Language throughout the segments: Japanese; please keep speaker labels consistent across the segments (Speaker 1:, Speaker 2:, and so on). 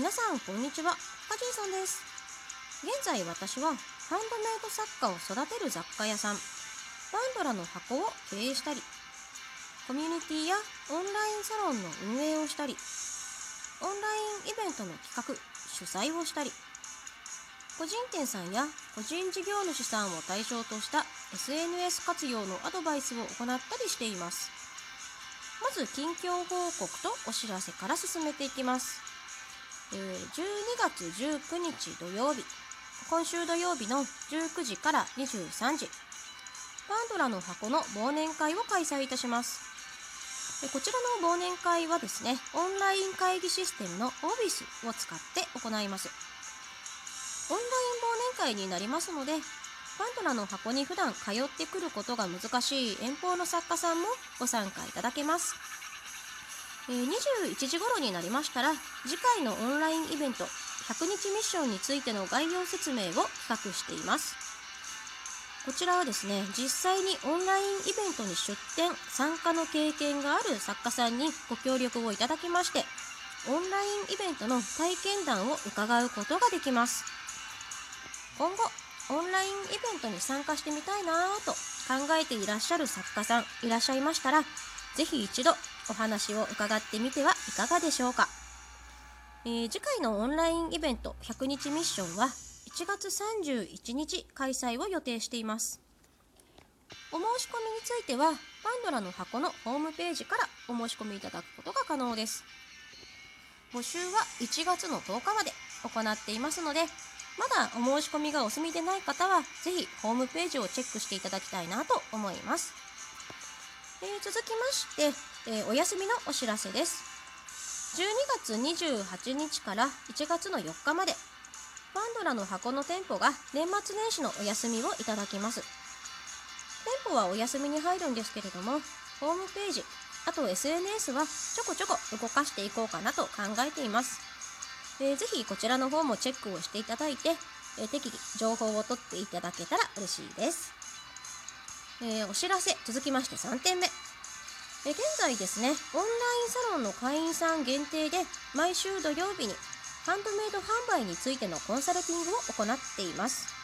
Speaker 1: 皆さんこんにちは。カジンさんです。現在私はハンドメイド作家を育てる雑貨屋さん。バンドラの箱を経営したりコミュニティやオンラインサロンの運営をしたりオンラインイベントの企画主催をしたり個人店さんや個人事業主さんを対象とした SNS 活用のアドバイスを行ったりしています。まず近況報告とお知らせから進めていきます、え、12月19日土曜日。今週土曜日の19時から23時。パンドラの箱の忘年会を開催いたします。こちらの忘年会はですねオンライン会議システムのオフィスを使って行います。オンライン忘年会になりますのでパンドラの箱に普段通ってくることが難しい遠方の作家さんもご参加いただけます。え、21時頃になりましたら次回のオンラインイベント100日ミッションについての概要説明を企画しています。こちらはですね、実際にオンラインイベントに出展、参加の経験がある作家さんにご協力をいただきまして、オンラインイベントの体験談を伺うことができます。今後、オンラインイベントに参加してみたいなぁと考えていらっしゃる作家さんいらっしゃいましたら、ぜひ一度お話を伺ってみてはいかがでしょうか。えー、次回のオンラインイベント100日ミッションは1月31日開催を予定しています。お申し込みについては、パンドラの箱のホームページからお申し込みいただくことが可能です。募集は1月の10日まで行っていますので、まだお申し込みがお済みでない方は、ぜひホームページをチェックしていただきたいなと思います。えー、続きまして、えー、お休みのお知らせです。12月28日から1月の4日まで、パンドラの箱の店舗が年末年始のお休みをいただきます。店舗はお休みに入るんですけれども、ホームページ、あと SNS はちょこちょこ動かしていこうかなと考えています。えー、ぜひこちらの方もチェックをしていただいて、えー、適宜情報を取っていただけたら嬉しいです。えー、お知らせ、続きまして3点目。え現在ですね、オンラインサロンの会員さん限定で毎週土曜日にハンドメイド販売についてのコンサルティングを行っています。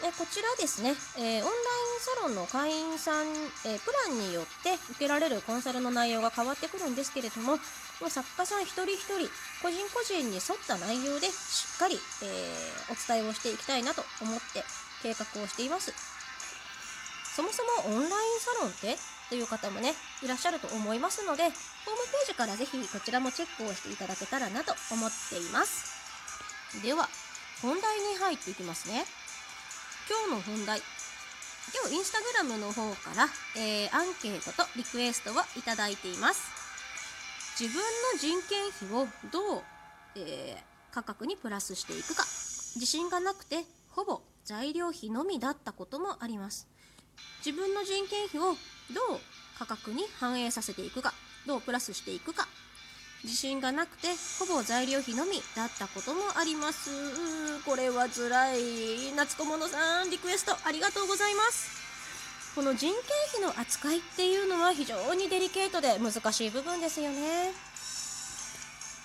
Speaker 1: えこちらですね、えー、オンラインサロンの会員さん、えー、プランによって受けられるコンサルの内容が変わってくるんですけれども、作家さん一人一人、個人個人に沿った内容でしっかり、えー、お伝えをしていきたいなと思って計画をしています。そもそもオンラインサロンってという方もね、いらっしゃると思いますので、ホームページからぜひこちらもチェックをしていただけたらなと思っています。では、本題に入っていきますね。今日の本題。今日インスタグラムの方から、えー、アンケートとリクエストをいただいています。自分の人件費をどう、えー、価格にプラスしていくか。自信がなくて、ほぼ材料費のみだったこともあります。自分の人件費をどう価格に反映させていくか、どうプラスしていくか。自信がなくてほぼ材料費のみだったこともあります。これは辛い夏小物さんリクエストありがとうございます。この人件費の扱いっていうのは非常にデリケートで難しい部分ですよね。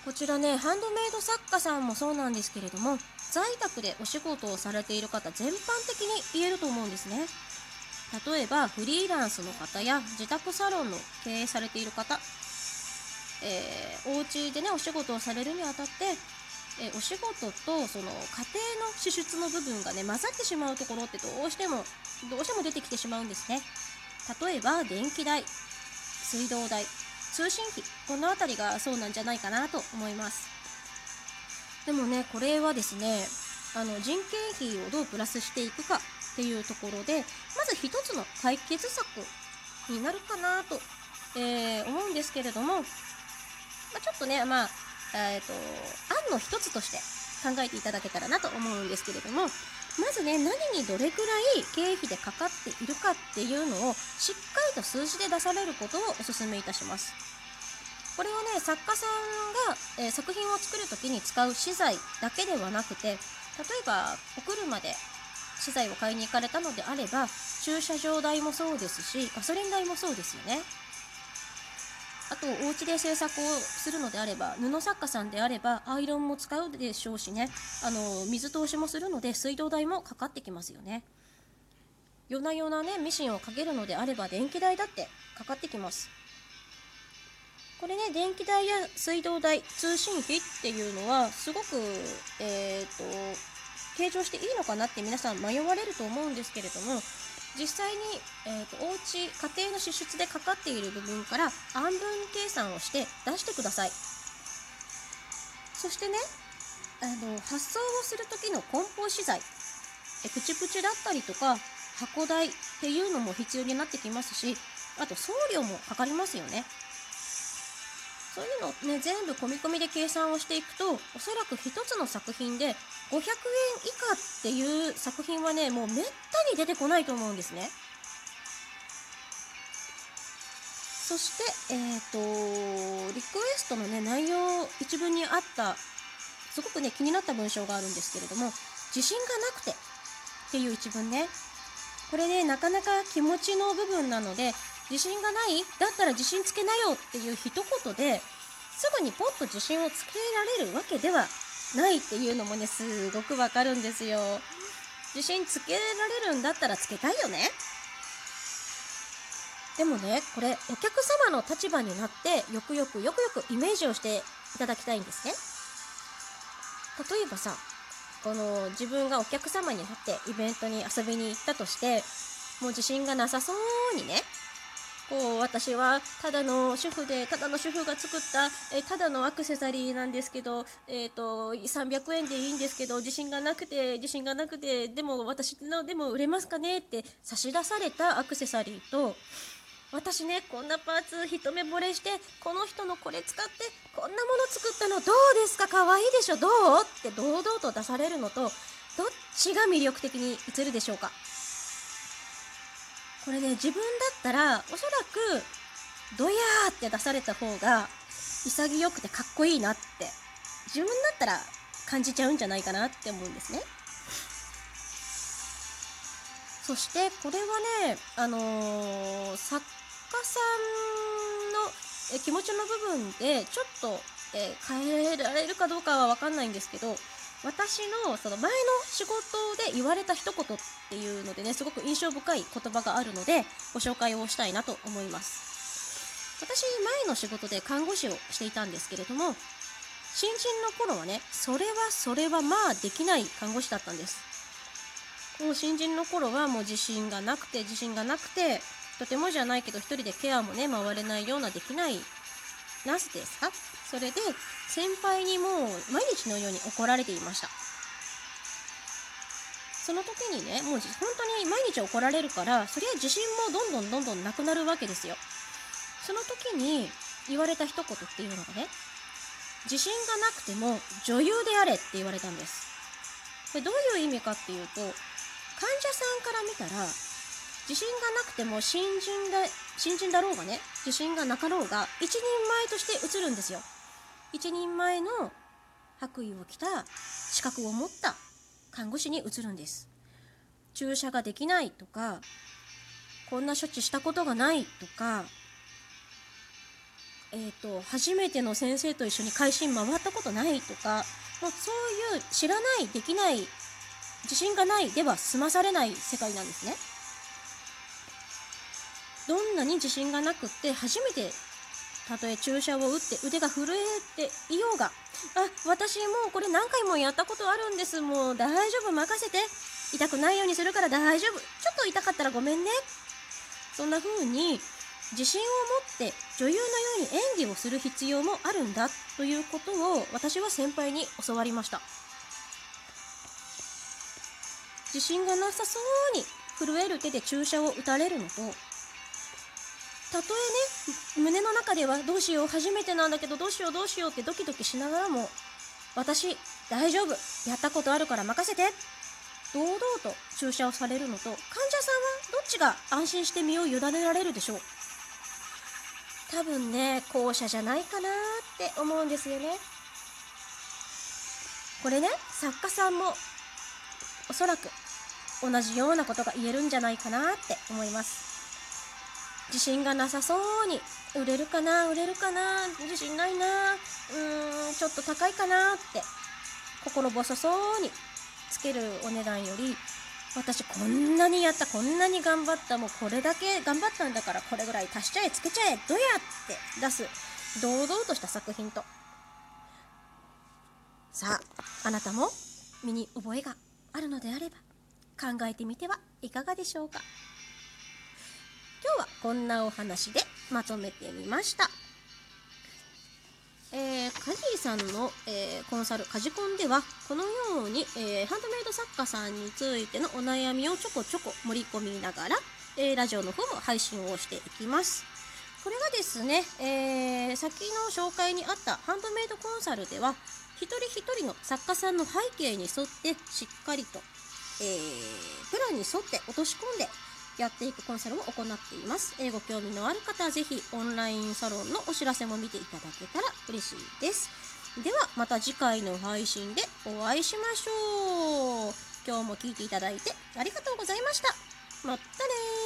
Speaker 1: こちらねハンドメイド作家さんもそうなんですけれども在宅でお仕事をされている方全般的に言えると思うんですね例えばフリーランスの方や自宅サロンの経営されている方えー、お家でねお仕事をされるにあたって、えー、お仕事とその家庭の支出の部分がね混ざってしまうところってどうしてもどうしても出てきてしまうんですね。例えば電気代水道代通信費この辺りがそうなんじゃないかなと思います。でもねこれはですねあの人件費をどうプラスしていくか。っていうところでまず一つの解決策になるかなと、えー、思うんですけれどもまあ、ちょっとね、まあ、えっ、ー、と、案の一つとして考えていただけたらなと思うんですけれども、まずね、何にどれくらい経費でかかっているかっていうのをしっかりと数字で出されることをお勧めいたします。これはね、作家さんが、えー、作品を作る時に使う資材だけではなくて、例えばお車で資材を買いに行かれたのであれば、駐車場代もそうですし、ガソリン代もそうですよね。あとお家で制作をするのであれば布作家さんであればアイロンも使うでしょうしね。あの水通しもするので水道代もかかってきますよね。夜な夜なねミシンをかけるのであれば電気代だってかかってきます。これね電気代や水道代通信費っていうのはすごくえっ、と計上していいのかなって皆さん迷われると思うんですけれども実際に、えーと、お家家庭の支出でかかっている部分から暗分計算をして出してください。そしてねあの発送をする時の梱包資材えプチプチだったりとか箱代っていうのも必要になってきますしあと送料もかかりますよね。そういうのをね全部込み込みで計算をしていくとおそらく1つの作品で500円以下っていう作品はねもうめったに出てこないと思うんですね。そしてえっ、ー、とリクエストのね内容一文にあったすごくね気になった文章があるんですけれども自信がなくてっていう一文ね。これねなかなか気持ちの部分なので自信がないだったら自信つけなよっていう一言ですぐにポッと自信をつけられるわけではないっていうのもねすごくわかるんですよ。自信つけられるんだったらつけたいよね。でもねこれお客様の立場になってよくよくよくよくイメージをしていただきたいんですね。例えばさこの自分がお客様になってイベントに遊びに行ったとしてもう自信がなさそうにねこう私はただの主婦でただの主婦が作ったえただのアクセサリーなんですけど、えーと、300円でいいんですけど自信がなくて自信がなくてでも私のでも売れますかねって差し出されたアクセサリーと私ねこんなパーツ一目惚れしてこの人のこれ使ってこんなもの作ったのどうですか？可愛いでしょ？どう？って堂々と出されるのとどっちが魅力的に映るでしょうか？これね自分だったらおそらくドヤーって出された方が潔くてかっこいいなって自分だったら感じちゃうんじゃないかなって思うんですね。そしてこれはね、あのー、作家さんのえ気持ちの部分でちょっと、えー、変えられるかどうかは分かんないんですけど私のその前の仕事で言われた一言っていうのでねすごく印象深い言葉があるのでご紹介をしたいなと思います。私前の仕事で看護師をしていたんですけれども新人の頃はねそれはそれはまあできない看護師だったんです。この新人の頃はもう自信がなくて自信がなくてとてもじゃないけど1人でケアもね回れないようなできないナースですか？それで先輩にもう毎日のように怒られていました。その時にねもう本当に毎日怒られるからそりゃ自信もどんどんどんどんなくなるわけですよ。その時に言われた一言っていうのがね自信がなくても女優であれって言われたんです。これどういう意味かっていうと患者さんから見たら自信がなくても新人だ新人だろうがね自信がなかろうが一人前として映るんですよ。一人前の白衣を着た資格を持った看護師に移るんです。注射ができないとかこんな処置したことがないとかえーと、初めての先生と一緒に会心回ったことないとかもうそういう知らないできない自信がないでは済まされない世界なんですね。どんなに自信がなくって初めてたとえ注射を打って腕が震えていようが、あ、私もうこれ何回もやったことあるんです。もう大丈夫、任せて。痛くないようにするから大丈夫。ちょっと痛かったらごめんね。そんな風に自信を持って女優のように演技をする必要もあるんだということを私は先輩に教わりました。自信がなさそうに震える手で注射を打たれるのとたとえね胸の中ではどうしよう初めてなんだけどどうしようどうしようってドキドキしながらも私大丈夫。やったことあるから任せて。堂々と注射をされるのと患者さんはどっちが安心して身を委ねられるでしょう。多分ね後者じゃないかなって思うんですよね。これね作家さんもおそらく同じようなことが言えるんじゃないかなって思います。自信がなさそうに売れるかな売れるかな自信ないなうーんちょっと高いかなって心細そうにつけるお値段より私こんなにやったこんなに頑張ったもうこれだけ頑張ったんだからこれぐらい足しちゃえつけちゃえどやって出す堂々とした作品と。さああなたも身に覚えがあるのであれば考えてみてはいかがでしょうか。今日はこんなお話でまとめてみました。えー、カジーさんの、えー、コンサルカジコンではこのように、えー、ハンドメイド作家さんについてのお悩みをちょこちょこ盛り込みながら、えラジオの方も配信をしていきますこれがですね、え先の紹介にあったハンドメイドコンサルでは一人一人の作家さんの背景に沿ってしっかりと、えプランに沿って落とし込んでやっていくコンサルを行っています。えー、ご興味のある方はぜひオンラインサロンのお知らせも見ていただけたら嬉しいです。ではまた次回の配信でお会いしましょう。今日も聴いていただいてありがとうございました。またね